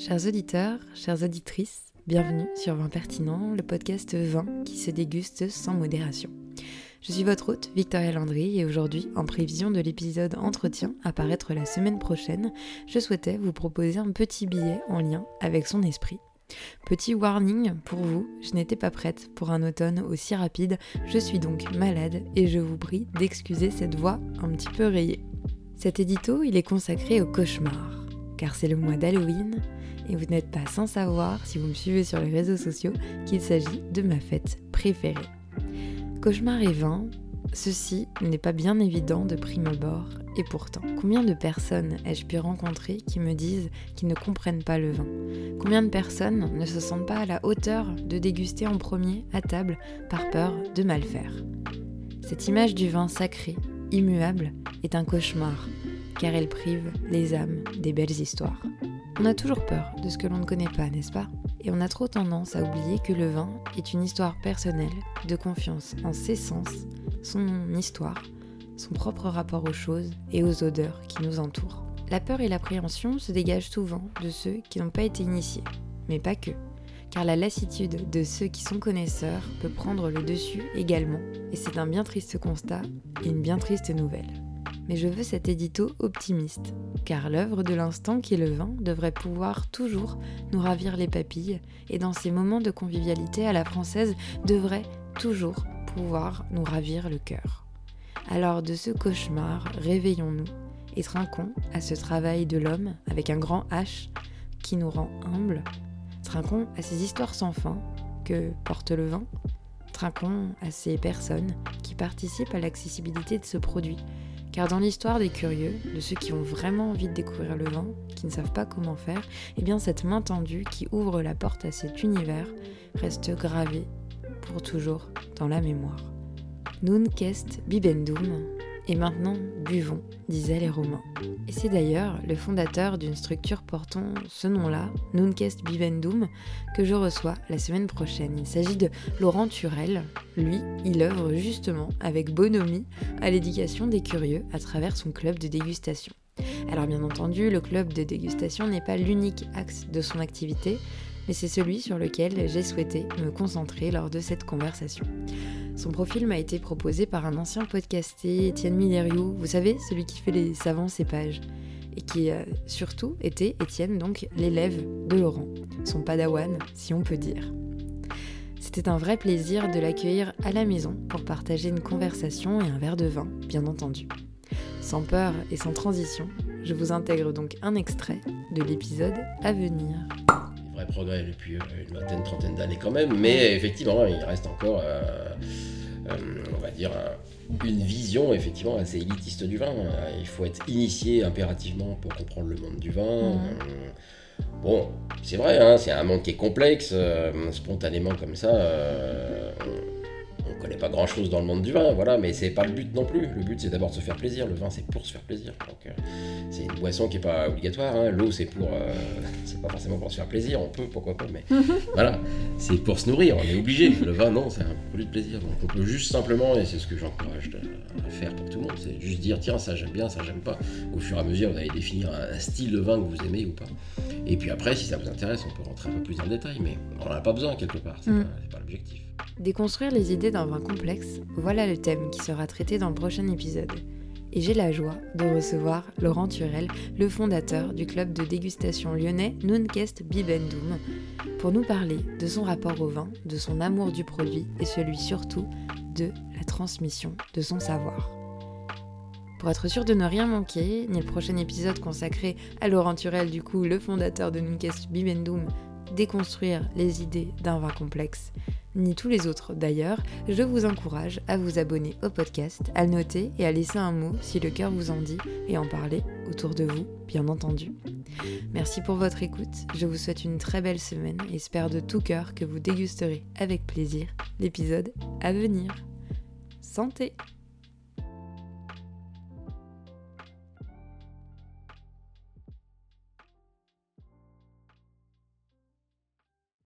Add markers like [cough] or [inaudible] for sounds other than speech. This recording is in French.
Chers auditeurs, chères auditrices, bienvenue sur Vin Pertinent, le podcast vin qui se déguste sans modération. Je suis votre hôte, Victoria Landry, et aujourd'hui, en prévision de l'épisode Entretien à paraître la semaine prochaine, je souhaitais vous proposer un petit billet en lien avec son esprit. Petit warning pour vous, je n'étais pas prête pour un automne aussi rapide, je suis donc malade et je vous prie d'excuser cette voix un petit peu rayée. Cet édito, il est consacré au cauchemar, car c'est le mois d'Halloween et vous n'êtes pas sans savoir, si vous me suivez sur les réseaux sociaux, qu'il s'agit de ma fête préférée. Cauchemar et vin, ceci n'est pas bien évident de prime abord, et pourtant, combien de personnes ai-je pu rencontrer qui me disent qu'ils ne comprennent pas le vin Combien de personnes ne se sentent pas à la hauteur de déguster en premier à table par peur de mal faire? Cette image du vin sacré, immuable, est un cauchemar, car elle prive les âmes des belles histoires. On a toujours peur de ce que l'on ne connaît pas, n'est-ce pas? Et on a trop tendance à oublier que le vin est une histoire personnelle, de confiance en ses sens, son histoire, son propre rapport aux choses et aux odeurs qui nous entourent. La peur et l'appréhension se dégagent souvent de ceux qui n'ont pas été initiés, mais pas que, car la lassitude de ceux qui sont connaisseurs peut prendre le dessus également, et c'est un bien triste constat et une bien triste nouvelle mais je veux cet édito optimiste, car l'œuvre de l'instant qui est le vin devrait pouvoir toujours nous ravir les papilles, et dans ces moments de convivialité à la française devrait toujours pouvoir nous ravir le cœur. Alors de ce cauchemar, réveillons-nous et trinquons à ce travail de l'homme avec un grand H qui nous rend humbles, trinquons à ces histoires sans fin que porte le vin, trinquons à ces personnes qui participent à l'accessibilité de ce produit car dans l'histoire des curieux, de ceux qui ont vraiment envie de découvrir le vin, qui ne savent pas comment faire, eh bien cette main tendue qui ouvre la porte à cet univers reste gravée pour toujours dans la mémoire. Nun quest bibendum, et maintenant, buvons, disaient les Romains. Et c'est d'ailleurs le fondateur d'une structure portant ce nom-là, Nuncest Bivendum, que je reçois la semaine prochaine. Il s'agit de Laurent Turel. Lui, il œuvre justement avec bonhomie à l'éducation des curieux à travers son club de dégustation. Alors bien entendu, le club de dégustation n'est pas l'unique axe de son activité, mais c'est celui sur lequel j'ai souhaité me concentrer lors de cette conversation. Son profil m'a été proposé par un ancien podcasté, Étienne Milleriou, vous savez, celui qui fait les savants cépages, et qui a surtout était Étienne, donc l'élève de Laurent, son padawan, si on peut dire. C'était un vrai plaisir de l'accueillir à la maison pour partager une conversation et un verre de vin, bien entendu. Sans peur et sans transition, je vous intègre donc un extrait de l'épisode à venir progrès depuis euh, une vingtaine, trentaine d'années quand même, mais effectivement, il reste encore, euh, euh, on va dire, une vision effectivement assez élitiste du vin. Il faut être initié impérativement pour comprendre le monde du vin. Bon, c'est vrai, hein, c'est un monde qui est complexe, spontanément comme ça connaît pas grand chose dans le monde du vin, voilà, mais c'est pas le but non plus. Le but c'est d'abord de se faire plaisir. Le vin c'est pour se faire plaisir. Donc euh, c'est une boisson qui est pas obligatoire. Hein. L'eau c'est pour, euh, [laughs] c'est pas forcément pour se faire plaisir. On peut, pourquoi pas, mais [laughs] voilà, c'est pour se nourrir. On est obligé. Le vin non, c'est un produit de plaisir. Donc on peut juste simplement, et c'est ce que j'encourage à faire pour tout le monde, c'est juste dire tiens ça j'aime bien, ça j'aime pas. Au fur et à mesure vous allez définir un, style de vin que vous aimez ou pas. Et puis après si ça vous intéresse, on peut rentrer un peu plus dans le détail, mais on n'en a pas besoin quelque part. C'est mm. pas Déconstruire les idées d'un vin complexe, voilà le thème qui sera traité dans le prochain épisode. Et j'ai la joie de recevoir Laurent Turel, le fondateur du club de dégustation lyonnais Nunkest Bibendum, pour nous parler de son rapport au vin, de son amour du produit et celui surtout de la transmission de son savoir. Pour être sûr de ne rien manquer, ni le prochain épisode consacré à Laurent Turel, du coup le fondateur de Nunkest Bibendum, déconstruire les idées d'un vin complexe, ni tous les autres d'ailleurs, je vous encourage à vous abonner au podcast, à le noter et à laisser un mot si le cœur vous en dit et en parler autour de vous, bien entendu. Merci pour votre écoute, je vous souhaite une très belle semaine et espère de tout cœur que vous dégusterez avec plaisir l'épisode à venir. Santé